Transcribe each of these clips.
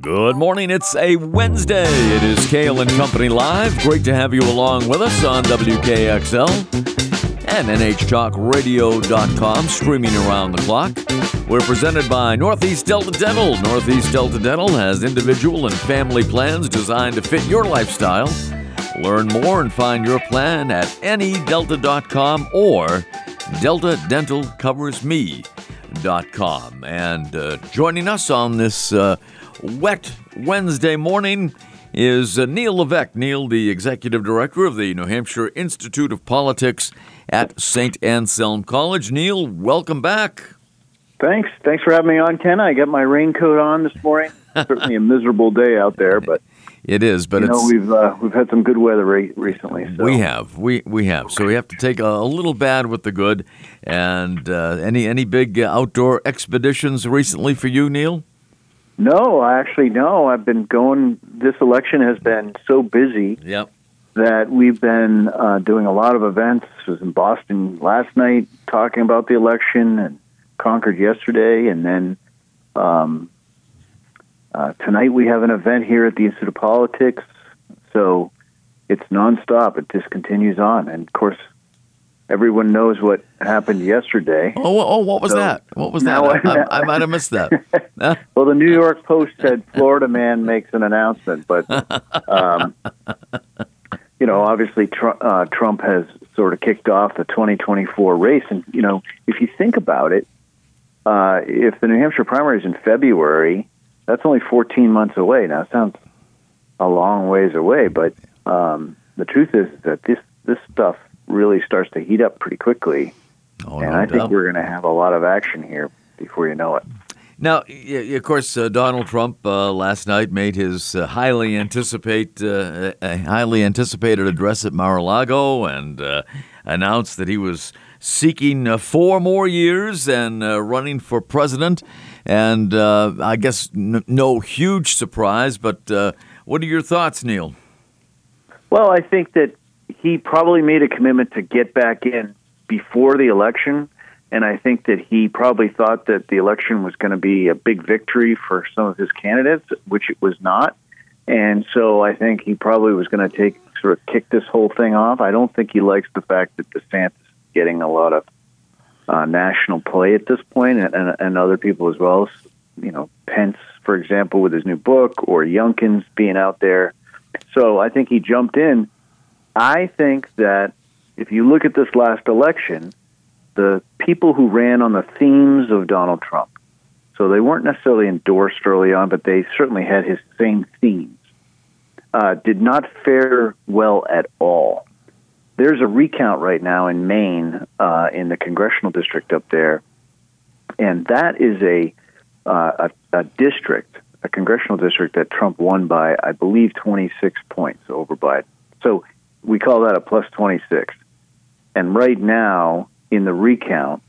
Good morning. It's a Wednesday. It is Cail and Company Live. Great to have you along with us on WKXL and NHTalkRadio.com, streaming around the clock. We're presented by Northeast Delta Dental. Northeast Delta Dental has individual and family plans designed to fit your lifestyle. Learn more and find your plan at nedelta.com or deltadentalcoversme.com. And uh, joining us on this uh, wet Wednesday morning is uh, Neil Levesque. Neil, the executive director of the New Hampshire Institute of Politics at St. Anselm College. Neil, welcome back. Thanks. Thanks for having me on, Ken. I got my raincoat on this morning. Certainly a miserable day out there, but it is. But you know, we've uh, we've had some good weather re- recently. So. We have. We we have. So we have to take a, a little bad with the good. And uh, any any big outdoor expeditions recently for you, Neil? No, I actually, no. I've been going. This election has been so busy. Yep. That we've been uh, doing a lot of events. I was in Boston last night talking about the election, and Concord yesterday, and then um, uh, tonight we have an event here at the Institute of Politics. So it's nonstop. It just continues on, and of course, everyone knows what happened yesterday. Oh, oh what was so that? What was that? I, I, I, might have missed that. well, the New York Post said Florida man makes an announcement, but um, you know, obviously Trump, uh, Trump has sort of kicked off the 2024 race, and you know, if you think about it, uh, if the New Hampshire primary is in February, that's only 14 months away. Now, it sounds a long ways away, but um, the truth is that this this stuff really starts to heat up pretty quickly. Oh, and no I doubt. think we're going to have a lot of action here before you know it. Now, of course, uh, Donald Trump uh, last night made his uh, highly anticipate uh, highly anticipated address at Mar-a-Lago and uh, announced that he was seeking uh, four more years and uh, running for president. And uh, I guess n- no huge surprise, but uh, what are your thoughts, Neil? Well, I think that he probably made a commitment to get back in before the election. And I think that he probably thought that the election was going to be a big victory for some of his candidates, which it was not. And so I think he probably was going to take sort of kick this whole thing off. I don't think he likes the fact that DeSantis is getting a lot of uh, national play at this point, and, and, and other people as well. You know, Pence, for example, with his new book, or Youngkin's being out there. So I think he jumped in I think that if you look at this last election, the people who ran on the themes of Donald Trump, so they weren't necessarily endorsed early on, but they certainly had his same themes, uh, did not fare well at all. There's a recount right now in Maine, uh, in the congressional district up there, and that is a, uh, a, a district, a congressional district that Trump won by, I believe, 26 points over Biden. So we call that a plus 26. And right now, in the recount,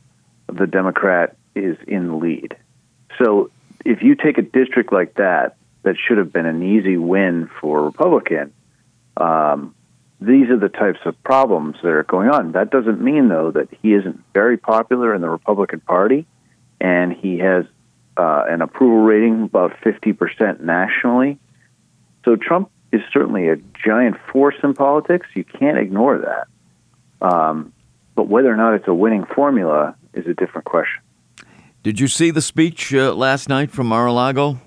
the Democrat is in the lead. So if you take a district like that, that should have been an easy win for a Republican, um, these are the types of problems that are going on. That doesn't mean, though, that he isn't very popular in the Republican Party, and he has uh, an approval rating about 50% nationally. So Trump is certainly a giant force in politics. You can't ignore that. Um, but whether or not it's a winning formula is a different question. Did you see the speech uh, last night from Mar-a-Lago?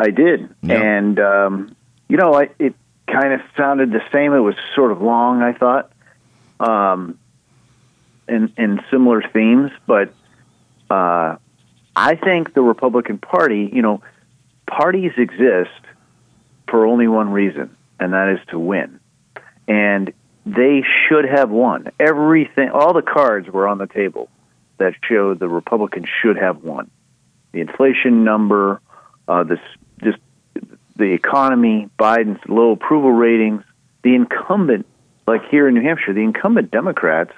I did, and um, you know, I, it kind of sounded the same. It was sort of long, I thought, um, and and similar themes. But uh, I think the Republican Party, you know, parties exist for only one reason, and that is to win. And they should have won. Everything, all the cards were on the table that showed the Republicans should have won. The inflation number, uh, this the economy, Biden's low approval ratings, the incumbent, like here in New Hampshire, the incumbent Democrats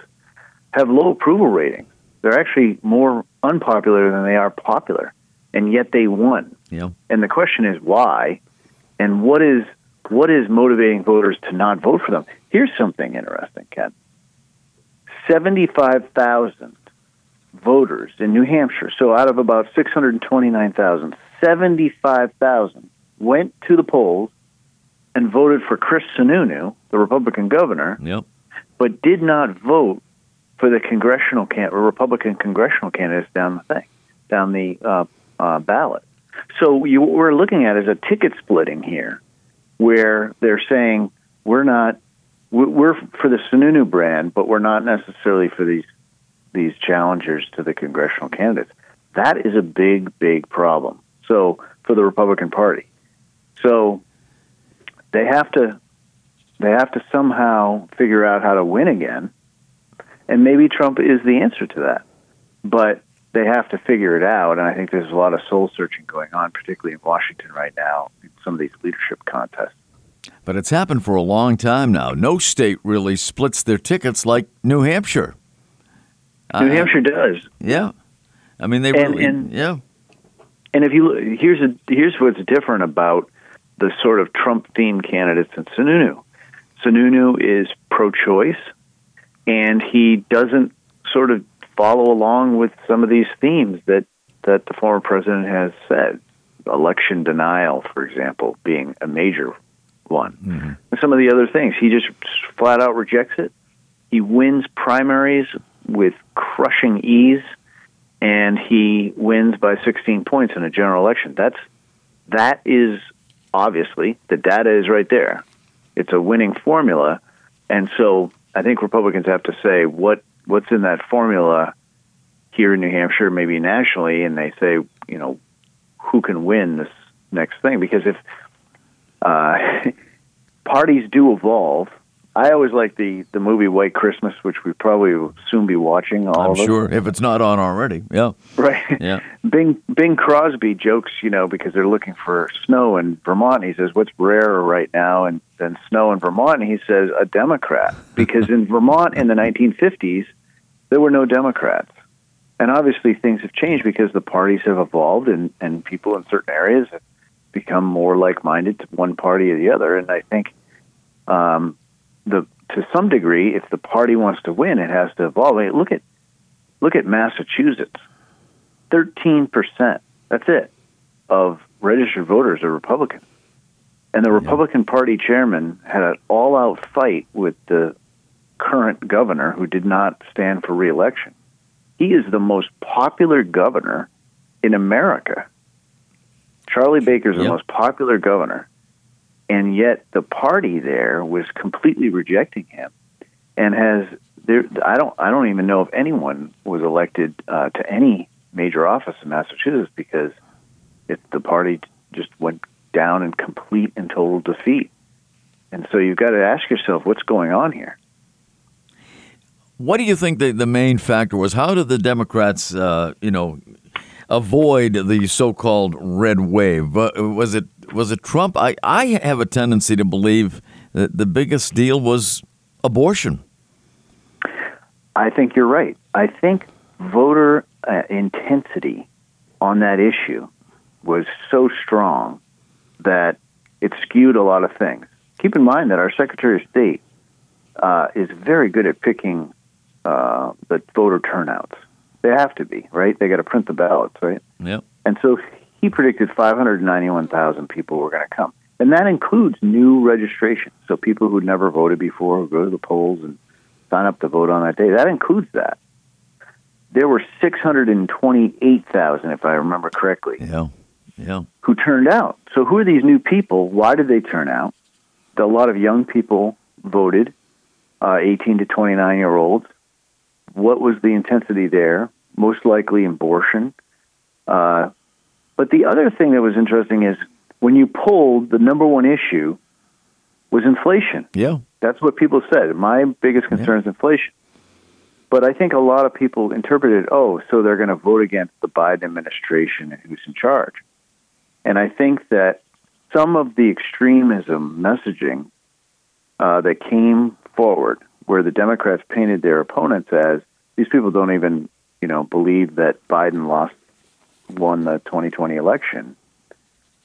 have low approval ratings. They're actually more unpopular than they are popular, and yet they won. Yeah. And the question is why? and what is what is motivating voters to not vote for them? Here's something interesting, Ken. Seventy-five thousand voters in New Hampshire. So out of about six hundred twenty-nine thousand, 75,000 went to the polls and voted for Chris Sununu, the Republican governor, Yep. but did not vote for the congressional can Republican congressional candidates down the thing, down the uh, uh, ballot. So you, what we're looking at is a ticket splitting here, where they're saying we're not we're for the Sununu brand, but we're not necessarily for these these challengers to the congressional candidates. That is a big, big problem. So for the Republican Party, so they have to they have to somehow figure out how to win again, and maybe Trump is the answer to that. But they have to figure it out, and I think there's a lot of soul searching going on, particularly in Washington right now, in some of these leadership contests. But it's happened for a long time now. No state really splits their tickets like New Hampshire. New Uh, Hampshire does, Yeah. I mean, they And- really, and- yeah. And if you look- here's a, here's what's different about the sort of Trump themed candidates in Sununu. Sununu is pro-choice, and he doesn't sort of follow along with some of these themes that that the former president has said. Election denial, for example, being a major one. Mm-hmm. And some of the other things, he just flat out rejects it. He wins primaries with crushing ease and he wins by 16 points in a general election. That's that is obviously the data is right there. It's a winning formula, and so I think Republicans have to say what what's in that formula here in New Hampshire, maybe nationally, and they say you know who can win this next thing because if uh, parties do evolve. I always like the, the movie White Christmas, which we probably will soon be watching. All I'm sure if it's not on already. Yeah. Right. Yeah. Bing Bing Crosby jokes, you know, because they're looking for snow in Vermont. He says, "What's rarer right now and than snow in Vermont?" And he says, "A Democrat," because in Vermont in the 1950s there were no Democrats, and obviously things have changed because the parties have evolved and and people in certain areas have become more like-minded to one party or the other. And I think um, the to some degree, if the party wants to win, it has to evolve. I mean, look at look at Massachusetts. 13%. That's it. Of registered voters are Republicans. And the Republican Party chairman had an all out fight with the current governor who did not stand for reelection. He is the most popular governor in America. Charlie Baker is the most popular governor. And yet the party there was completely rejecting him and has there I don't I don't even know if anyone was elected uh, to any major office in Massachusetts because it, the party just went down in complete and total defeat. And so you've got to ask yourself what's going on here. What do you think the, the main factor was? How did the Democrats, uh, you know, avoid the so-called red wave? Uh, Was it was it Trump? I, I have a tendency to believe that the biggest deal was abortion. I think you're right. I think voter uh, intensity on that issue was so strong that it skewed a lot of things. Keep in mind that our Secretary of State uh, is very good at picking uh, the voter turnouts. They have to be, right? They got to print the ballots, right? Yep. And so he predicted 591,000 people were going to come. And that includes new registration. So people who'd never voted before who go to the polls and sign up to vote on that day. That includes that. There were 628,000, if I remember correctly, Yeah. Yeah. who turned out. So who are these new people? Why did they turn out? A lot of young people voted, uh, 18 to 29 year olds. What was the intensity there? Most likely abortion. Uh, but the other thing that was interesting is when you polled, the number one issue was inflation. Yeah. That's what people said. My biggest concern is inflation. But I think a lot of people interpreted, oh, so they're going to vote against the Biden administration and who's in charge. And I think that some of the extremism messaging uh, that came forward, where the Democrats painted their opponents as these people don't even, you know, believe that Biden lost, won the 2020 election,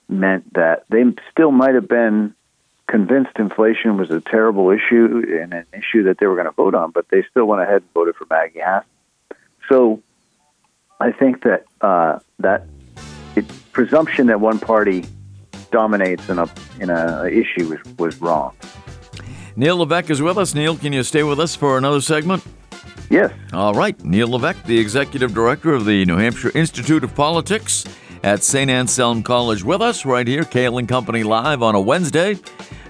meant that they still might have been convinced inflation was a terrible issue and an issue that they were going to vote on, but they still went ahead and voted for Maggie Hassan. So I think that uh, that it presumption that one party dominates in a in a issue was, was wrong. Neil Levesque is with us. Neil, can you stay with us for another segment? Yes. All right. Neil Levesque, the executive director of the New Hampshire Institute of Politics at St. Anselm College, with us right here, Cail and Company Live on a Wednesday.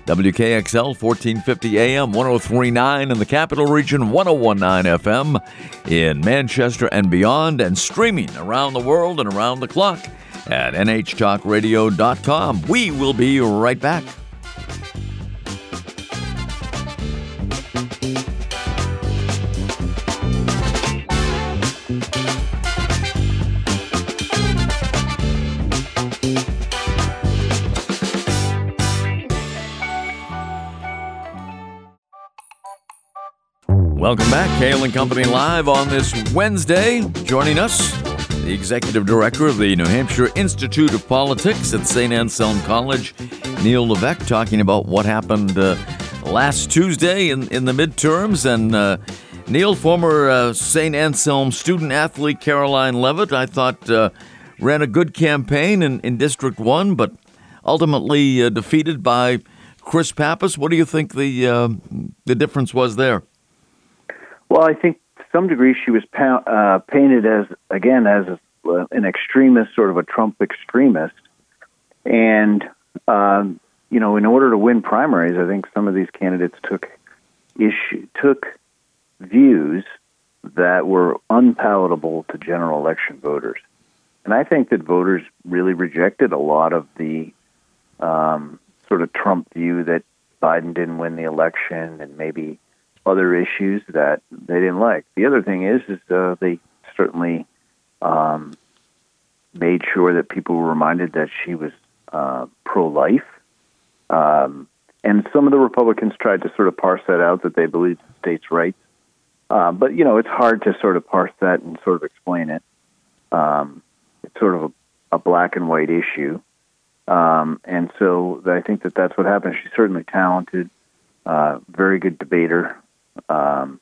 WKXL 1450 AM 1039 in the capital region, 1019 FM in Manchester and beyond, and streaming around the world and around the clock at nhtalkradio.com. We will be right back. Welcome back, Cail and Company Live on this Wednesday. Joining us, the executive director of the New Hampshire Institute of Politics at St. Anselm College, Neil Levesque, talking about what happened uh, last Tuesday in, in the midterms. And uh, Neil, former uh, St. Anselm student athlete Karoline Leavitt, I thought uh, ran a good campaign in, in District 1, but ultimately uh, defeated by Chris Pappas. What do you think the, uh, the difference was there? Well, I think to some degree she was pa- uh, painted as again as a, uh, an extremist, sort of a Trump extremist, and um, you know, in order to win primaries, I think some of these candidates took issue took views that were unpalatable to general election voters, and I think that voters really rejected a lot of the um, sort of Trump view that Biden didn't win the election and maybe other issues that they didn't like. The other thing is, is uh, they certainly um, made sure that people were reminded that she was uh, pro-life. Um, and some of the Republicans tried to sort of parse that out that they believed in states' rights. Uh, but you know, it's hard to sort of parse that and sort of explain it. Um, it's sort of a, a black and white issue, um, and so I think that that's what happened. She's certainly talented, uh, very good debater, um,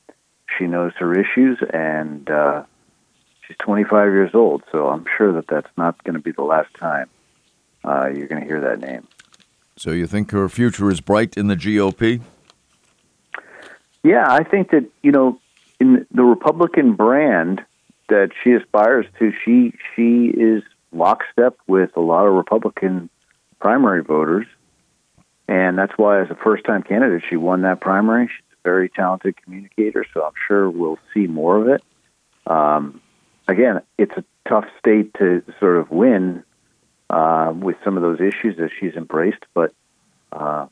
she knows her issues, and uh, she's 25 years old, so I'm sure that that's not going to be the last time uh, you're going to hear that name. So you think her future is bright in the GOP? Yeah, I think that you know, in the Republican brand that she aspires to, she she is lockstep with a lot of Republican primary voters, and that's why, as a first-time candidate, she won that primary. She's very talented communicator, so I'm sure we'll see more of it. Um, again, it's a tough state to sort of win uh, with some of those issues that she's embraced, but uh,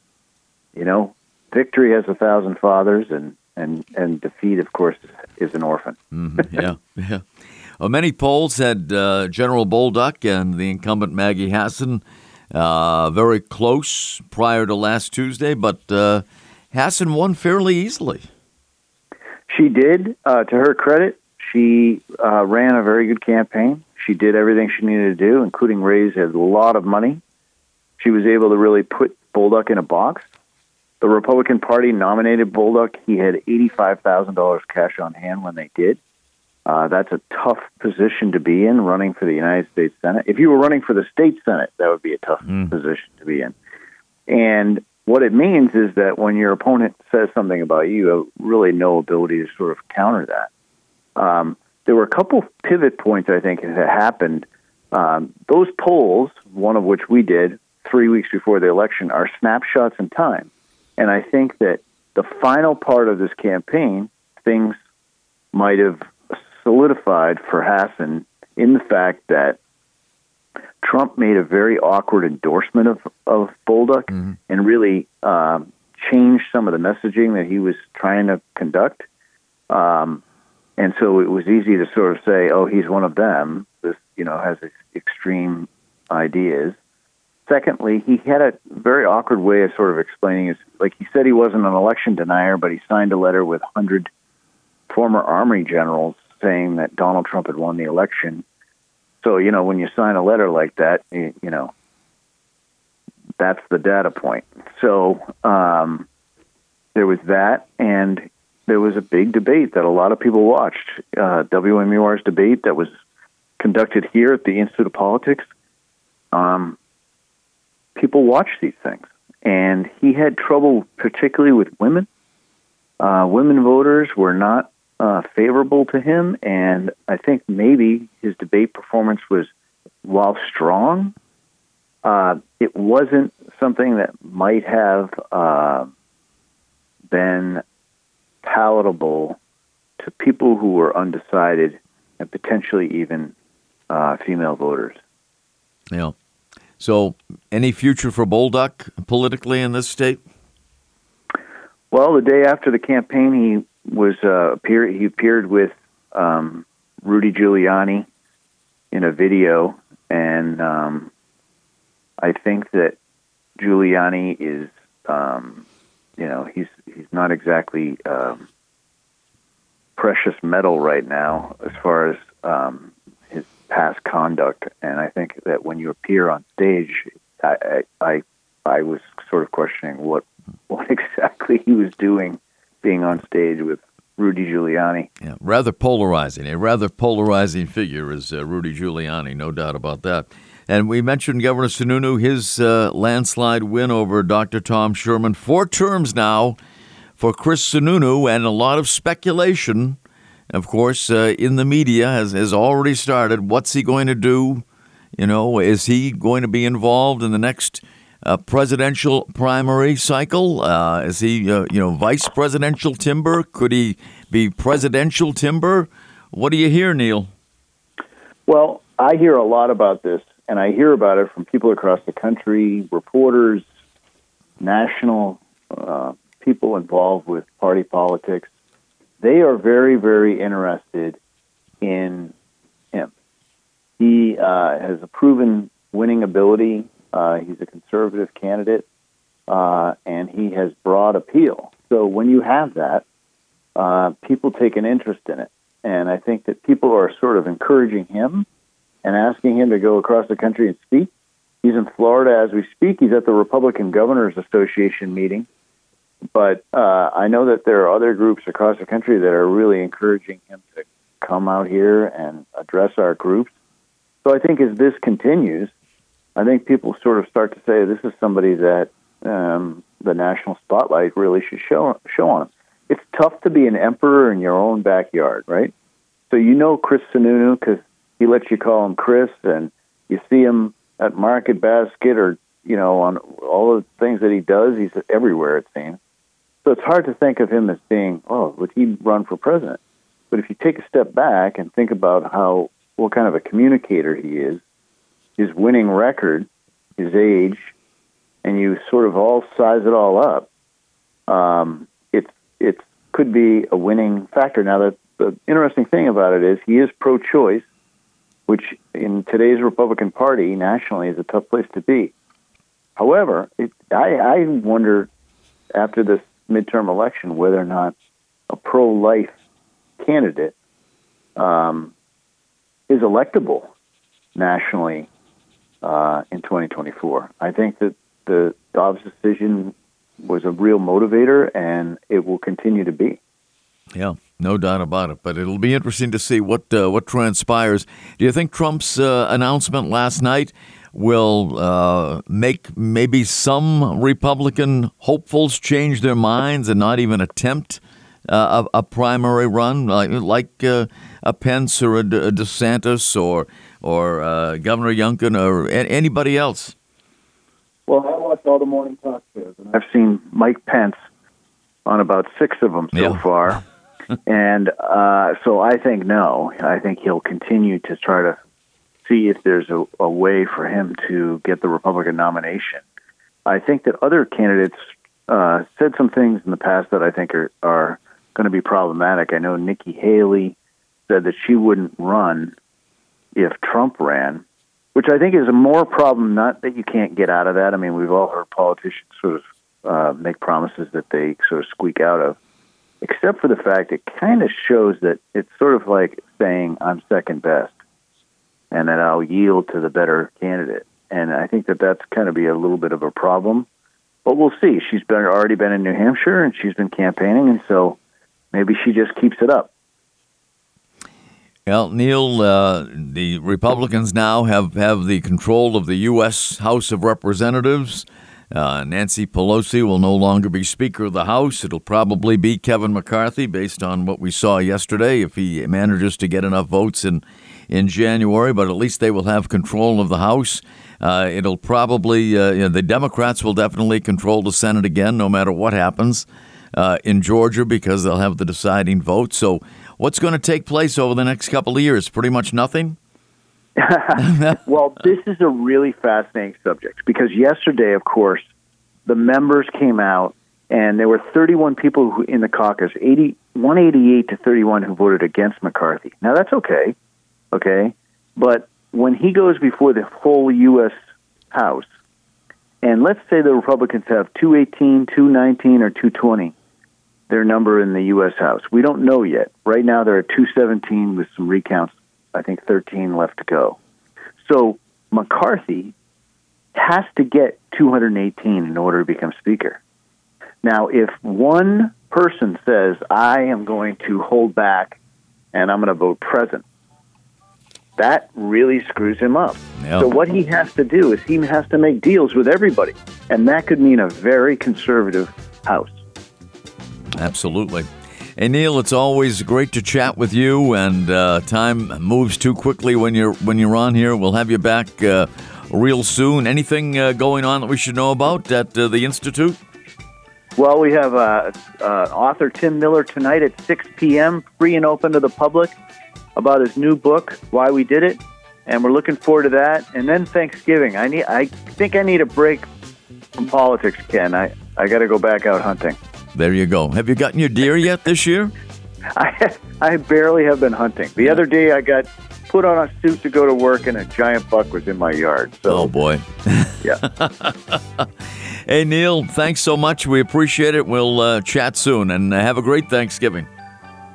you know, victory has a thousand fathers, and and and defeat, of course, is, an orphan. mm-hmm. Yeah, yeah. Well, many polls had uh, General Bolduc and the incumbent Maggie Hassan uh, very close prior to last Tuesday, but uh, Hassan won fairly easily. She did. Uh, to her credit, she uh, ran a very good campaign. She did everything she needed to do, including raise a lot of money. She was able to really put Bolduc in a box. The Republican Party nominated Bolduc. He had $85,000 cash on hand when they did. Uh, that's a tough position to be in running for the United States Senate. If you were running for the state Senate, that would be a tough mm. position to be in. And what it means is that when your opponent says something about you, you have really no ability to sort of counter that. Um, there were a couple pivot points I think that happened. Um, those polls, one of which we did three weeks before the election, are snapshots in time, and I think that the final part of this campaign, things might have solidified for Hassan in the fact that Trump made a very awkward endorsement of of Bolduc mm-hmm. and really um, changed some of the messaging that he was trying to conduct. Um, and so it was easy to sort of say, "Oh, he's one of them." This, you know, has extreme ideas. Secondly, he had a very awkward way of sort of explaining his. Like he said, he wasn't an election denier, but he signed a letter with hundred former Army generals saying that Donald Trump had won the election so, you know, when you sign a letter like that, you, you know, that's the data point. So um, there was that, and there was a big debate that a lot of people watched. Uh, WMUR's debate that was conducted here at the Institute of Politics. um, people watch these things. And he had trouble, particularly with women. Uh, women voters were not uh, favorable to him, and I think maybe his debate performance was, while strong, uh, it wasn't something that might have uh, been palatable to people who were undecided and potentially even uh, female voters. Yeah. So, any future for Bolduc politically in this state? Well, the day after the campaign, he was uh, appear he appeared with um, Rudy Giuliani in a video, and um, I think that Giuliani is, um, you know, he's he's not exactly um, precious metal right now as far as um, his past conduct, and I think that when you appear on stage, I I, I was sort of questioning what what exactly he was doing being on stage with Rudy Giuliani. Yeah, rather polarizing. A rather polarizing figure is uh, Rudy Giuliani, no doubt about that. And we mentioned Governor Sununu, his uh, landslide win over Dr. Tom Sherman. Four terms now for Chris Sununu, and a lot of speculation, of course, uh, in the media has, has already started. What's he going to do? You know, is he going to be involved in the next uh, presidential primary cycle? Uh, is he, uh, you know, vice presidential timber? Could he be presidential timber? What do you hear, Neil? Well, I hear a lot about this, and I hear about it from people across the country, reporters, national uh, people involved with party politics. They are very, very interested in him. He uh, has a proven winning ability uh, he's a conservative candidate, uh, and he has broad appeal. So when you have that, uh, people take an interest in it. And I think that people are sort of encouraging him and asking him to go across the country and speak. He's in Florida as we speak. He's at the Republican Governors Association meeting. But uh, I know that there are other groups across the country that are really encouraging him to come out here and address our groups. So I think as this continues, I think people sort of start to say this is somebody that um, the national spotlight really should show show on. It's tough to be an emperor in your own backyard, right? So you know Chris Sununu because he lets you call him Chris, and you see him at Market Basket or you know on all the things that he does. He's everywhere it seems. So it's hard to think of him as being, oh, would he run for president? But if you take a step back and think about how what kind of a communicator he is, his winning record, his age, and you sort of all size it all up, um, it it could be a winning factor. Now, the, the interesting thing about it is he is pro-choice, which in today's Republican Party nationally is a tough place to be. However, it, I, I wonder after this midterm election whether or not a pro-life candidate um, is electable nationally uh, in 2024. I think that the Dobbs decision was a real motivator, and it will continue to be. Yeah, no doubt about it. But it'll be interesting to see what uh, what transpires. Do you think Trump's uh, announcement last night will uh, make maybe some Republican hopefuls change their minds and not even attempt uh, a, a, primary run, like, like uh, a Pence or a, a DeSantis or or uh, Governor Youngkin or a- anybody else? Well, I watch all the morning talk shows, and I've seen Mike Pence on about six of them so yeah. far. and uh, so I think no. I think he'll continue to try to see if there's a, a way for him to get the Republican nomination. I think that other candidates uh, said some things in the past that I think are, are going to be problematic. I know Nikki Haley said that she wouldn't run if Trump ran, which I think is a more problem. Not that you can't get out of that. I mean, we've all heard politicians sort of uh, make promises that they sort of squeak out of, except for the fact it kind of shows that it's sort of like saying I'm second best, and that I'll yield to the better candidate. And I think that that's kind of be a little bit of a problem. But we'll see. She's been already been in New Hampshire and she's been campaigning, and so maybe she just keeps it up. Well, Neil, uh, the Republicans now have, have the control of the U.S. House of Representatives. Uh, Nancy Pelosi will no longer be Speaker of the House. It'll probably be Kevin McCarthy, based on what we saw yesterday, if he manages to get enough votes in, in January. But at least they will have control of the House. Uh, it'll probably, uh, you know, the Democrats will definitely control the Senate again, no matter what happens uh, in Georgia, because they'll have the deciding vote. So, what's going to take place over the next couple of years? Pretty much nothing. well, this is a really fascinating subject because yesterday, of course, the members came out and there were 31 people who, in the caucus, 80, 188 to 31 who voted against McCarthy. Now, that's okay, okay? But when he goes before the whole U.S. House, and let's say the Republicans have 218, 219, or 220, their number in the U.S. House. We don't know yet. Right now, they're at 217 with some recounts. I think 13 left to go. So McCarthy has to get 218 in order to become Speaker. Now, if one person says, I am going to hold back and I'm going to vote present, that really screws him up. Yep. So what he has to do is he has to make deals with everybody, and that could mean a very conservative house. Absolutely. Hey Neil, it's always great to chat with you, and uh, time moves too quickly when you're when you're on here. We'll have you back uh, real soon. Anything uh, going on that we should know about at uh, the institute? Well, we have uh, uh, author Tim Miller tonight at 6 p.m., free and open to the public about his new book, Why We Did It, and we're looking forward to that. And then Thanksgiving. I need. I think I need a break from politics, Ken. I I got to go back out hunting. There you go. Have you gotten your deer yet this year? I I barely have been hunting. The other day I got put on a suit to go to work and a giant buck was in my yard. So, oh boy. yeah. hey Neil, thanks so much. We appreciate it. We'll uh, chat soon and uh, have a great Thanksgiving.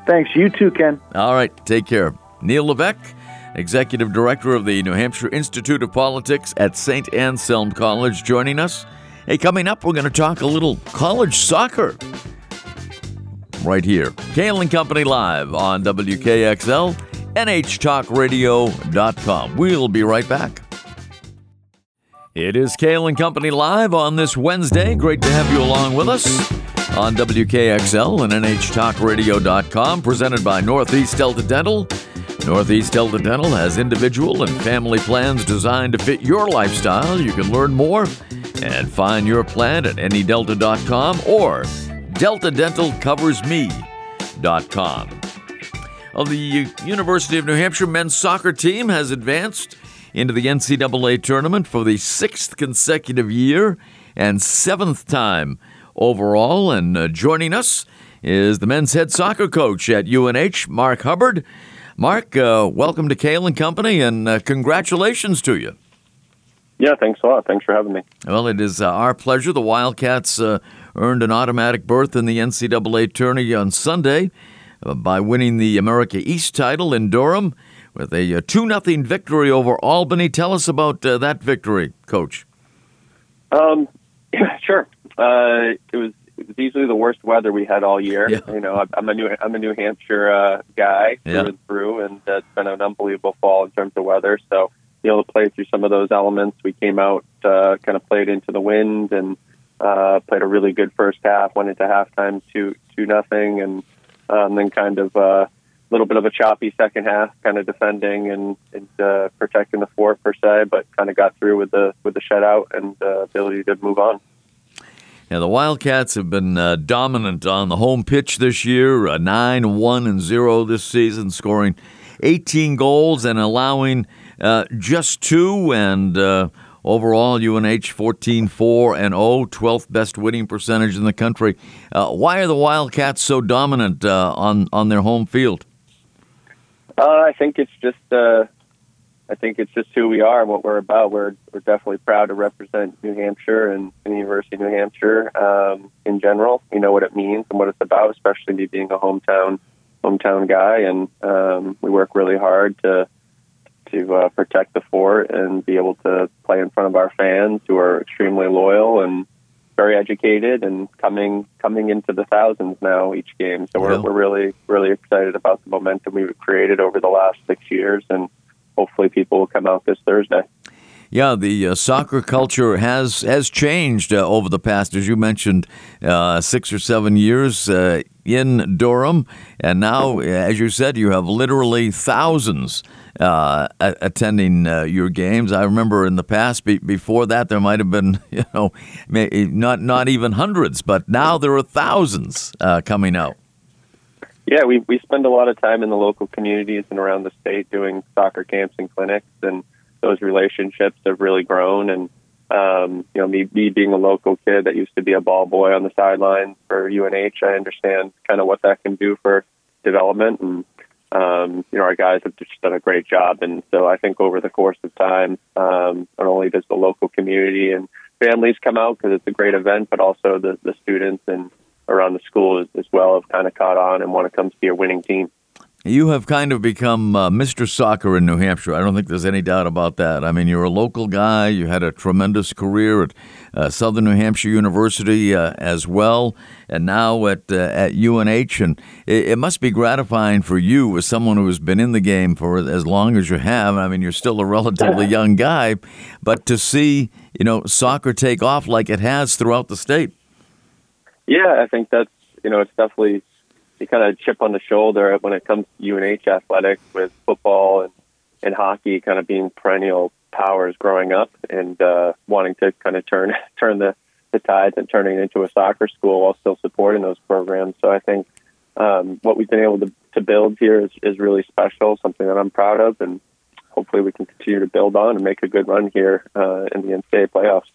Thanks. You too, Ken. All right. Take care. Neil Levesque, Executive Director of the New Hampshire Institute of Politics at St. Anselm College, joining us. Hey, coming up, we're going to talk a little college soccer right here. Cail and Company Live on WKXL, NHTalkRadio.com. We'll be right back. It is Cail and Company Live on this Wednesday. Great to have you along with us on WKXL and NHTalkRadio.com, presented by Northeast Delta Dental. Northeast Delta Dental has individual and family plans designed to fit your lifestyle. You can learn more and find your plan at nedelta.com or deltadentalcoversme.com. Well, the University of New Hampshire men's soccer team has advanced into the NCAA tournament for the sixth consecutive year and seventh time overall. And uh, joining us is the men's head soccer coach at UNH, Mark Hubbard. Mark, uh, welcome to Cail and Company, and uh, congratulations to you. Yeah, thanks a lot. Thanks for having me. Well, it is uh, our pleasure. The Wildcats uh, earned an automatic berth in the NCAA tourney on Sunday uh, by winning the America East title in Durham with a uh, 2 0 victory over Albany. Tell us about uh, that victory, Coach. Um, sure. Uh, it was it was easily the worst weather we had all year. Yeah. You know, I'm a New I'm a New Hampshire guy through and through, and it's been an unbelievable fall in terms of weather. So be able to play through some of those elements. We came out, uh, kind of played into the wind and uh, played a really good first half. Went into halftime two two nothing, and um, then kind of a uh, little bit of a choppy second half, kind of defending and, and uh, protecting the fort per se, but kind of got through with the with the shutout and uh, ability to move on. Yeah, the Wildcats have been uh, dominant on the home pitch this year, uh, 9 1 and 0 this season, scoring 18 goals and allowing uh, just two, and uh, overall, UNH 14 4 and 0, 12th best winning percentage in the country. Uh, why are the Wildcats so dominant uh, on, on their home field? Uh, I think it's just. I think it's just who we are and what we're about. We're we're definitely proud to represent New Hampshire and, the University of New Hampshire um, in general. You know what it means and what it's about, especially me being a hometown hometown guy. And um, we work really hard to to uh, protect the fort and be able to play in front of our fans who are extremely loyal and very educated and coming coming into the thousands now each game. So we're, yeah. we're really really excited about the momentum we've created over the last six years, and hopefully people will come out this Thursday. Yeah, the uh, soccer culture has has changed uh, over the past, as you mentioned, uh, six or seven years uh, in Durham, and now, as you said, you have literally thousands uh, attending uh, your games. I remember in the past, be- before that, there might have been, you know, not not even hundreds, but now there are thousands coming out. Yeah, we we spend a lot of time in the local communities and around the state doing soccer camps and clinics and those relationships have really grown. And um, you know, me, me being a local kid that used to be a ball boy on the sidelines for UNH, I understand kind of what that can do for development. And um, you know, our guys have just done a great job. And so I think over the course of time, um, not only does the local community and families come out because it's a great event, but also the, the students and around the school as, as well have kind of caught on and want to come see a winning team. You have kind of become uh, Mr. Soccer in New Hampshire. I don't think there's any doubt about that. I mean, you're a local guy. You had a tremendous career at uh, Southern New Hampshire University uh, as well, and now at uh, at UNH. And it, it, must be gratifying for you, as someone who has been in the game for as long as you have. I mean, you're still a relatively young guy, but to see you know soccer take off like it has throughout the state. Yeah, I think that's you know it's definitely you kind of chip on the shoulder when it comes to UNH athletics with football and, and hockey kind of being perennial powers growing up and uh, wanting to kind of turn turn the, the tides and turning it into a soccer school while still supporting those programs. So I think um, what we've been able to, to build here is, is really special, something that I'm proud of, and hopefully we can continue to build on and make a good run here uh, in the NCAA playoffs.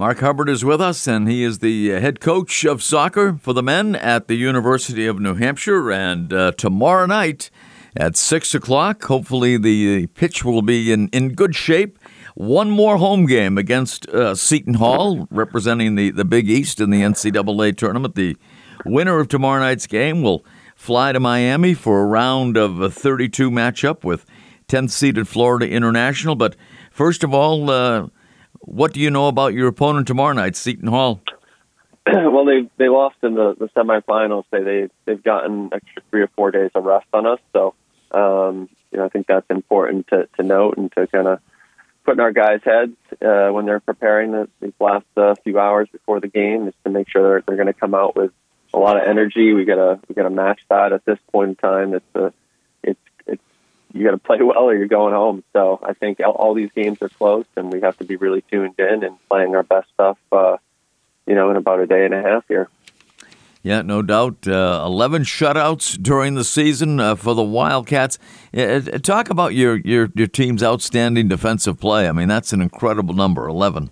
Mark Hubbard is with us, and he is the head coach of soccer for the men at the University of New Hampshire. And uh, tomorrow night at 6 o'clock, hopefully the pitch will be in, in good shape. One more home game against uh, Seton Hall, representing the, the Big East in the NCAA tournament. The winner of tomorrow night's game will fly to Miami for a round of a 32 matchup with 10th seeded Florida International. But first of all, uh, what do you know about your opponent tomorrow night, Seton Hall? well, they they lost in the, the semifinals. They they they've gotten extra three or four days of rest on us. So, um, you know, I think that's important to, to note and to kind of put in our guys' heads uh, when they're preparing the, these last uh, few hours before the game, is to make sure they're, they're going to come out with a lot of energy. We gotta we gotta match that at this point in time. It's a you got to play well or you're going home. So I think all, these games are close, and we have to be really tuned in and playing our best stuff. Uh, you know, in about a day and a half here. Yeah, no doubt. Uh, Eleven shutouts during the season uh, for the Wildcats. Uh, talk about your, your your team's outstanding defensive play. I mean, that's an incredible number, eleven.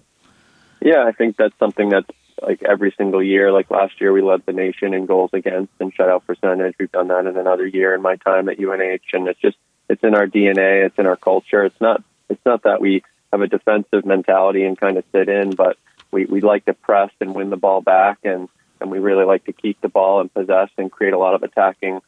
Yeah, I think that's something that's like every single year. Like last year, we led the nation in goals against and shutout percentage. We've done that in another year in my time at UNH, and it's just it's in our DNA. It's in our culture. It's not. It's not that we have a defensive mentality and kind of sit in, but we we like to press and win the ball back, and and we really like to keep the ball and possess and create a lot of attacking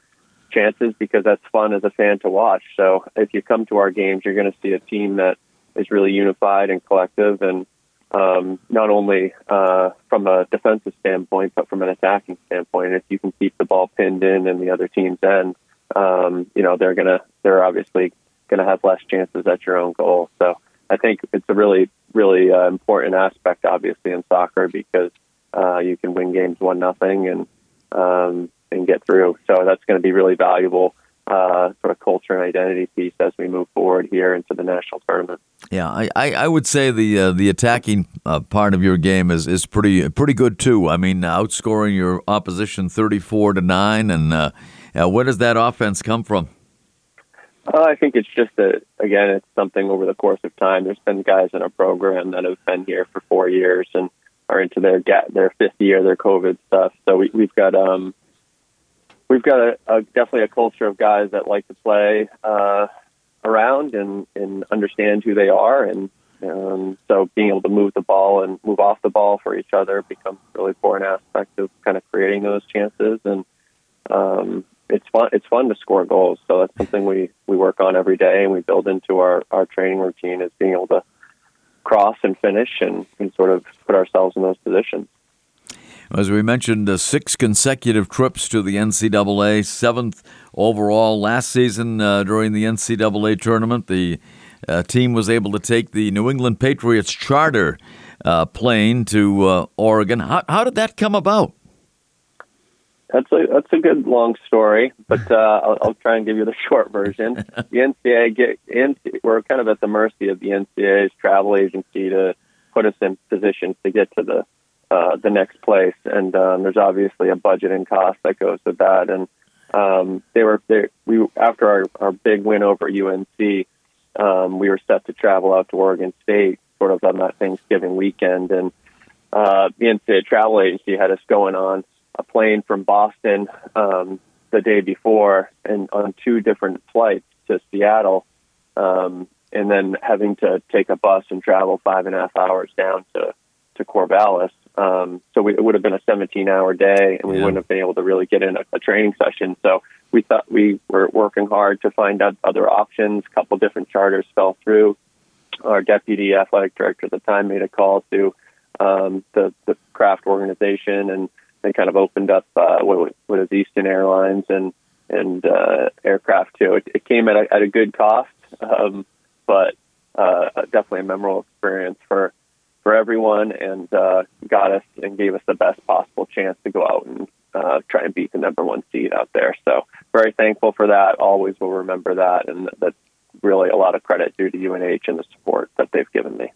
chances because that's fun as a fan to watch. So if you come to our games, you're going to see a team that is really unified and collective, and um, not only uh, from a defensive standpoint, but from an attacking standpoint. If you can keep the ball pinned in and the other team's end, um, you know they're gonna they're obviously gonna have less chances at your own goal. So I think it's a really really uh, important aspect, obviously, in soccer because uh, you can win games one nothing and um, and get through. So that's going to be really valuable uh, sort of culture and identity piece as we move forward here into the national tournament. Yeah, I, I would say the uh, the attacking uh, part of your game is, is pretty pretty good too. I mean, outscoring your opposition thirty four to nine, and uh, uh, where does that offense come from? Uh, I think it's just that again, it's something over the course of time. There's been guys in our program that have been here for four years and are into their their fifth year, their COVID stuff. So we, we've got um, we've got a, a, definitely a culture of guys that like to play uh, around and, and understand who they are, and um, so being able to move the ball and move off the ball for each other becomes really important aspect of kind of creating those chances and. Um, it's fun. It's fun to score goals. So that's something we we work on every day, and we build into our our training routine is being able to cross and finish and, and sort of put ourselves in those positions. As we mentioned, uh, six consecutive trips to the NCAA, seventh overall last season uh, during the NCAA tournament. The uh, team was able to take the New England Patriots charter uh, plane to uh, Oregon. How, how did that come about? That's a that's a good long story, but uh, I'll, I'll, try and give you the short version. The NCAA get NCAA, we're kind of at the mercy of the NCAA's travel agency to put us in positions to get to the uh, the next place, and um, there's obviously a budget and cost that goes with that. And um, they were they, we after our, our big win over UNC, um, we were set to travel out to Oregon State sort of on that Thanksgiving weekend, and uh, the NCAA travel agency had us going on a plane from Boston um, the day before and on two different flights to Seattle, um, and then having to take a bus and travel five and a half hours down to to Corvallis. Um, so we, it would have been a 17 hour day, and we yeah. wouldn't have been able to really get in a, a training session. So we thought we were working hard to find out other options. A couple different charters fell through. Our deputy athletic director at the time made a call to um, the, the Kraft organization and they kind of opened up uh, what, what is Eastern Airlines and and uh, aircraft too. It, it came at a, at a good cost, um, but uh, definitely a memorable experience for for everyone, and uh, got us and gave us the best possible chance to go out and uh, try and beat the number one seed out there. So very thankful for that. Always will remember that, and that's really a lot of credit due to UNH and the support that they've given me.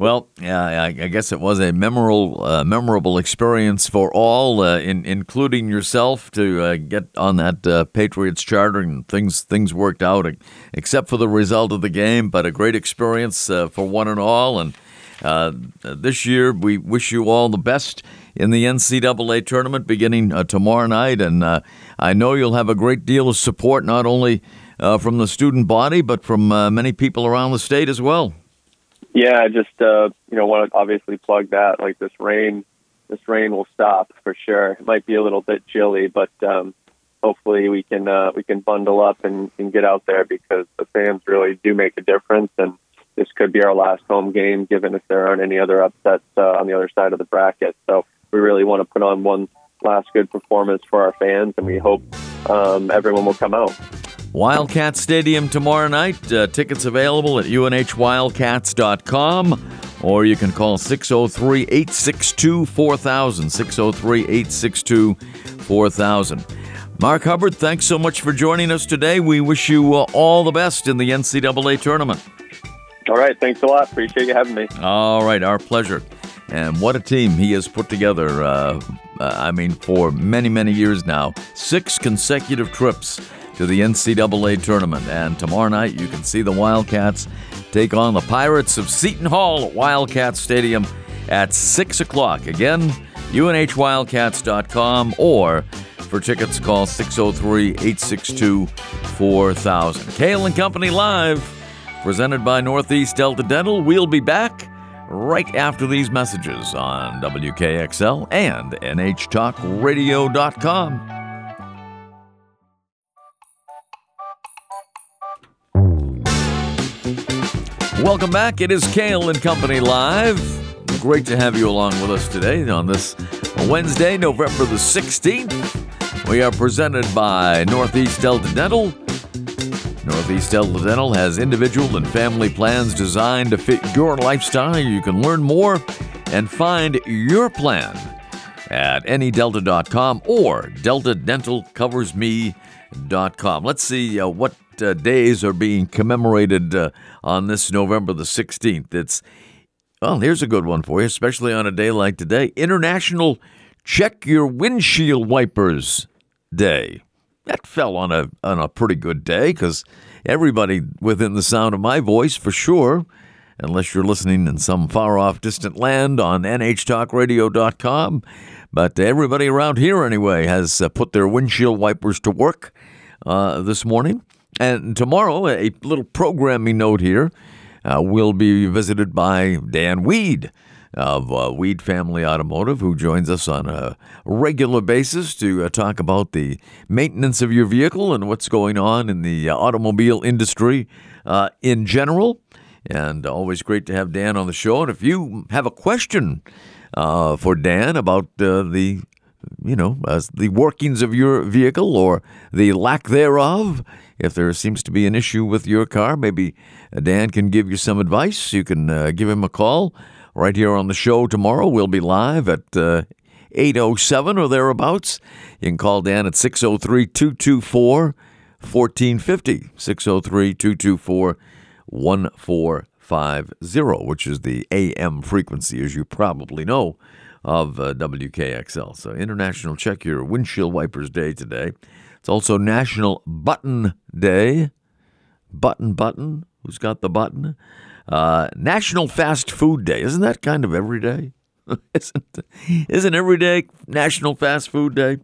Well, yeah, I, guess it was a memorable, uh, memorable experience for all, uh, in, including yourself, to uh, get on that uh, Patriots charter, and things things worked out, except for the result of the game. But a great experience uh, for one and all. And this year, we wish you all the best in the NCAA tournament beginning tomorrow night. And I know you'll have a great deal of support, not only from the student body, but from many people around the state as well. Yeah, just uh, you know, want to obviously plug that. Like this rain, this rain will stop for sure. It might be a little bit chilly, but um, hopefully we can uh, we can bundle up and, and get out there because the fans really do make a difference, and this could be our last home game, given if there aren't any other upsets uh, on the other side of the bracket. So we really want to put on one last good performance for our fans, and we hope um, everyone will come out. Wildcat Stadium tomorrow night. Uh, tickets available at unhwildcats.com or you can call 603 862 4000. 603 862 4000. Marc Hubbard, thanks so much for joining us today. We wish you uh, all the best in the NCAA tournament. All right. Thanks a lot. Appreciate you having me. All right. Our pleasure. And what a team he has put together. Uh, uh I mean, for many, many years now. Six consecutive trips to the NCAA tournament. And tomorrow night, you can see the Wildcats take on the Pirates of Seton Hall at Wildcat Stadium at 6 o'clock. Again, unhwildcats.com or for tickets, call 603 862 4000. Cail and Company Live, presented by Northeast Delta Dental. We'll be back right after these messages on WKXL and NHTalkRadio.com. Welcome back. It is Cail and Company Live. Great to have you along with us today on this Wednesday, November the 16th. We are presented by Northeast Delta Dental. Northeast Delta Dental has individual and family plans designed to fit your lifestyle. You can learn more and find your plan at nedelta.com or deltadentalcoversme.com. Let's see uh, what uh, days are being commemorated uh, on this November the 16th. It's, well, here's a good one for you, especially on a day like today International Check Your Windshield Wipers Day. That fell on a, on a pretty good day because everybody within the sound of my voice, for sure, unless you're listening in some far off distant land on nhtalkradio.com. But everybody around here, anyway, has uh, put their windshield wipers to work uh, this morning. And tomorrow, a little programming note here uh, will be visited by Dan Weed of uh, Weed Family Automotive, who joins us on a regular basis to uh, talk about the maintenance of your vehicle and what's going on in the uh, automobile industry uh, in general. And always great to have Dan on the show. And if you have a question uh, for Dan about uh, the you know, the workings of your vehicle or the lack thereof. If there seems to be an issue with your car, maybe uh, Dan can give you some advice. You can uh, give him a call right here on the show tomorrow. We'll be live at uh, 807 or thereabouts. You can call Dan at 603 224 1450. 603 224 1450, which is the AM frequency, as you probably know of uh, WKXL. So, International Check Your Windshield Wipers Day today. It's also National Button Day. Button, button. Who's got the button? Uh, National Fast Food Day. Isn't that kind of every day? isn't, isn't every day National Fast Food Day?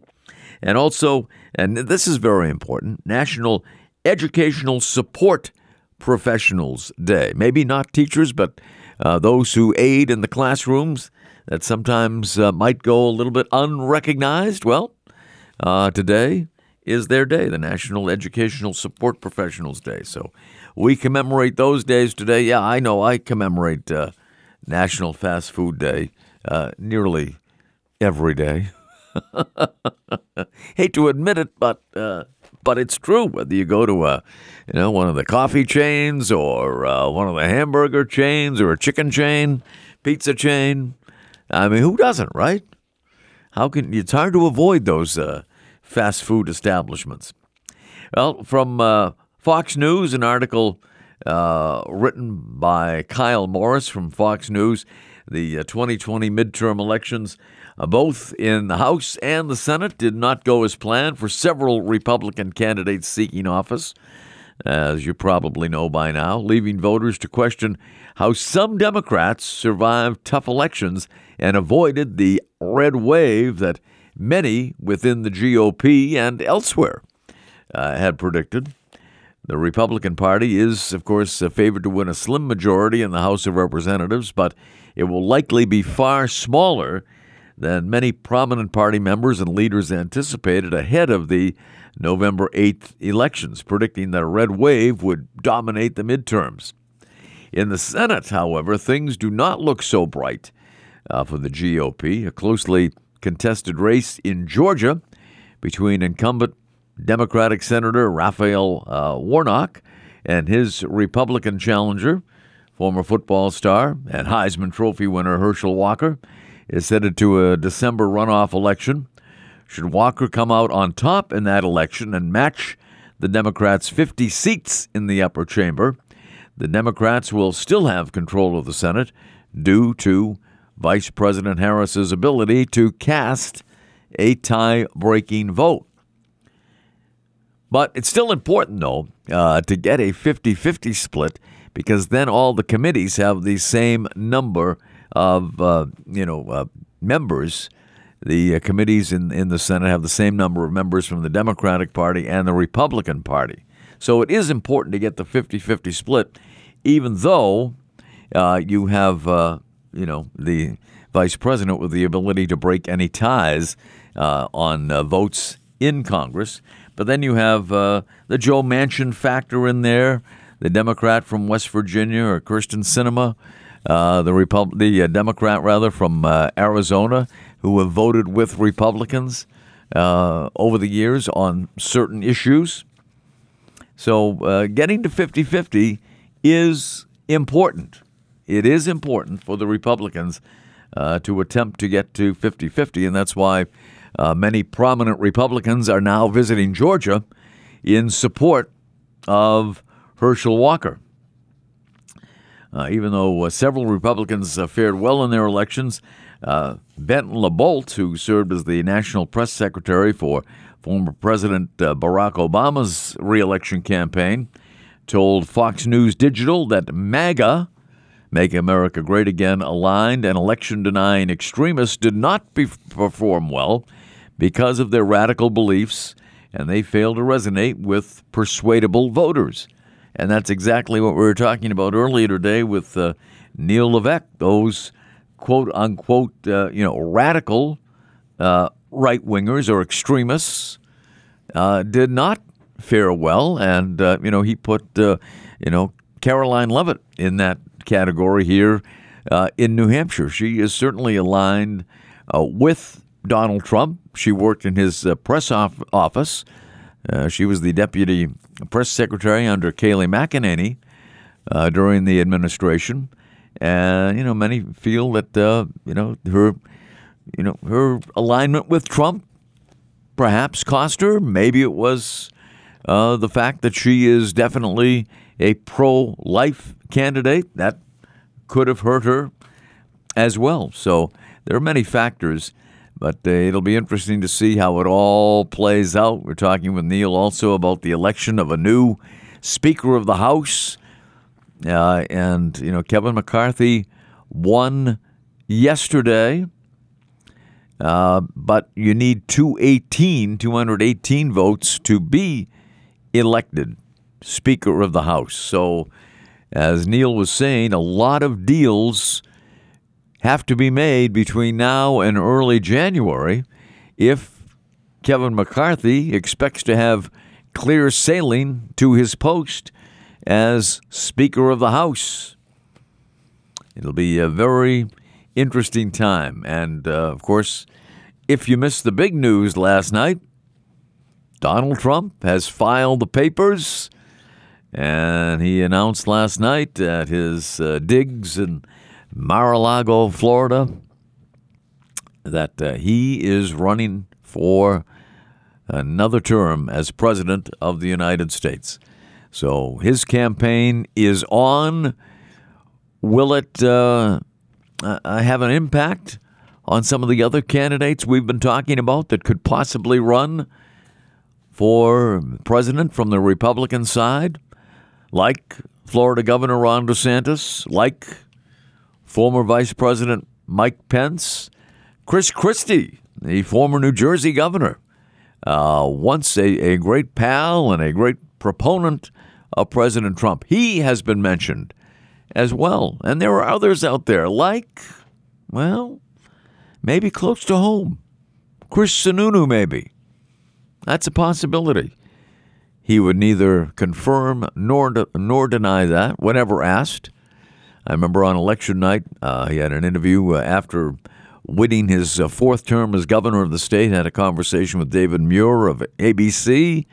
And also, and this is very important, National Educational Support Professionals Day. Maybe not teachers, but uh, those who aid in the classrooms that sometimes uh, might go a little bit unrecognized. Well, uh, today is their day, the National Educational Support Professionals Day. So we commemorate those days today. Yeah, I know I commemorate uh, National Fast Food Day uh, nearly every day. Hate to admit it, but uh, but it's true. Whether you go to a, you know, one of the coffee chains or uh, one of the hamburger chains or a chicken chain, pizza chain, I mean, who doesn't, right? How can it's hard to avoid those uh, fast food establishments? Well, from uh, Fox News, an article uh, written by Kyle Morris from Fox News, the 2020 uh, midterm elections, uh, both in the House and the Senate, did not go as planned for several Republican candidates seeking office as you probably know by now, leaving voters to question how some Democrats survived tough elections and avoided the red wave that many within the GOP and elsewhere uh, had predicted. The Republican Party is, of course, favored to win a slim majority in the House of Representatives, but it will likely be far smaller than many prominent party members and leaders anticipated ahead of the November 8th elections, predicting that a red wave would dominate the midterms. In the Senate, however, things do not look so bright uh, for the GOP. A closely contested race in Georgia between incumbent Democratic Senator Raphael uh, Warnock and his Republican challenger, former football star and Heisman Trophy winner Herschel Walker, is headed to a December runoff election. Should Walker come out on top in that election and match the Democrats' 50 seats in the upper chamber, the Democrats will still have control of the Senate due to Vice President Harris's ability to cast a tie breaking vote. But it's still important, though, uh, to get a 50 50 split because then all the committees have the same number of uh, you know uh, members. The uh, committees in, in the Senate have the same number of members from the Democratic Party and the Republican Party. So it is important to get the 50 50 split, even though uh, you have uh, you know the vice president with the ability to break any ties uh, on votes in Congress. But then you have the Joe Manchin factor in there, the Democrat from West Virginia or Kyrsten Sinema uh, the Repub- the uh, Democrat rather from uh, Arizona, who have voted with Republicans uh, over the years on certain issues. So uh, getting to 50-50 is important. It is important for the Republicans to attempt to get to 50-50, and that's why many prominent Republicans are now visiting Georgia in support of Herschel Walker. Uh, even though uh, several Republicans uh, fared well in their elections, uh, Benton LaBolt, who served as the national press secretary for former President uh, Barack Obama's reelection campaign, told Fox News Digital that MAGA, Make America Great Again, aligned and election denying extremists did not be- perform well because of their radical beliefs and they failed to resonate with persuadable voters. And that's exactly what we were talking about earlier today with uh, Neil Levesque. Those quote unquote, uh, you know, radical uh, right wingers or extremists uh, did not fare well. And, uh, you know, he put, uh, you know, Karoline Leavitt in that category here uh, in New Hampshire. She is certainly aligned uh, with Donald Trump. She worked in his uh, press off- office. Uh, she was the deputy press secretary under Kayleigh McEnany uh, during the administration. And you know, many feel that uh, you know her, you know, her alignment with Trump perhaps cost her. Maybe it was the fact that she is definitely a pro-life candidate that could have hurt her as well. So there are many factors, but uh, it'll be interesting to see how it all plays out. We're talking with Neil also about the election of a new Speaker of the House. Uh, and, you know, Kevin McCarthy won yesterday, uh, but you need 218, 218 votes to be elected Speaker of the House. So, as Neil was saying, a lot of deals have to be made between now and early January if Kevin McCarthy expects to have clear sailing to his post as Speaker of the House. It'll be a very interesting time. And, uh, of course, if you missed the big news last night, Donald Trump has filed the papers, and he announced last night at his uh, digs in Mar-a-Lago, Florida, that uh, he is running for another term as president of the United States. So his campaign is on. Will it uh, uh, have an impact on some of the other candidates we've been talking about that could possibly run for president from the Republican side, like Florida Governor Ron DeSantis, like former Vice President Mike Pence, Chris Christie, the former New Jersey governor, uh, once a, a great pal and a great proponent of President Trump. He has been mentioned as well. And there are others out there, like, well, maybe close to home. Chris Sununu, maybe. That's a possibility. He would neither confirm nor de- nor deny that whenever asked. I remember on election night, uh, he had an interview uh, after winning his uh, fourth term as governor of the state. Had a conversation with David Muir of ABC,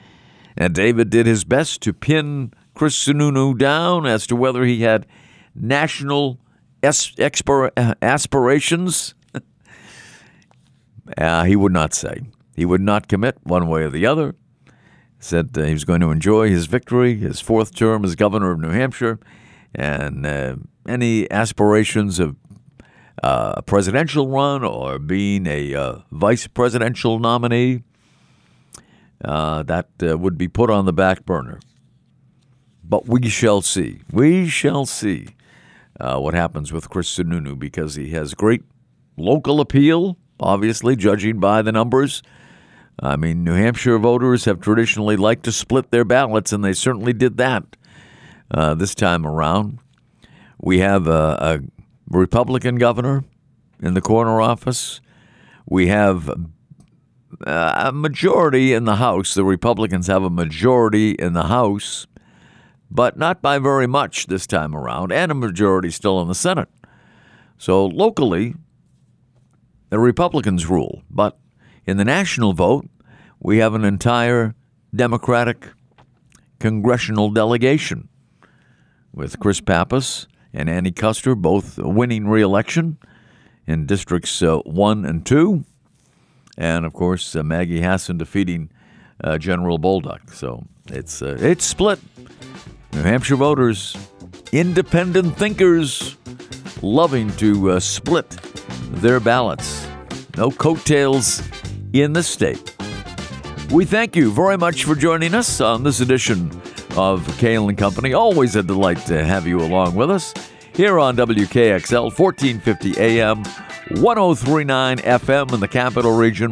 and David did his best to pin Chris Sununu down as to whether he had national es- expir- aspirations. Uh, he would not say. He would not commit one way or the other. Said he was going to enjoy his victory, his fourth term as governor of New Hampshire, and uh, any aspirations of uh, a presidential run or being a uh, vice presidential nominee uh, that uh, would be put on the back burner. But we shall see. We shall see uh, what happens with Chris Sununu because he has great local appeal, obviously, judging by the numbers. I mean, New Hampshire voters have traditionally liked to split their ballots, and they certainly did that uh, this time around. We have a, a Republican governor in the corner office. We have uh, a majority in the House. The Republicans have a majority in the House, but not by very much this time around, and a majority still in the Senate. So locally, the Republicans rule, but in the national vote, we have an entire Democratic congressional delegation with Chris Pappas and Annie Kuster both winning re-election in districts uh, one and two, and of course uh, Maggie Hassan defeating uh, General Bolduc. So it's uh, it's split. New Hampshire voters, independent thinkers, loving to uh, split their ballots. No coattails in the state. We thank you very much for joining us on this edition of Cail and Company. Always a delight to have you along with us here on WKXL 1450 AM, 1039 FM in the capital region,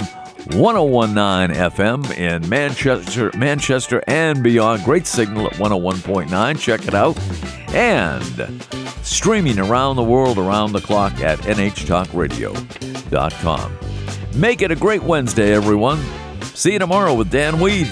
1019 FM in Manchester, Manchester and beyond. Great signal at 101.9. Check it out. And streaming around the world around the clock at nhtalkradio.com. Make it a great Wednesday, everyone. See you tomorrow with Dan Weed.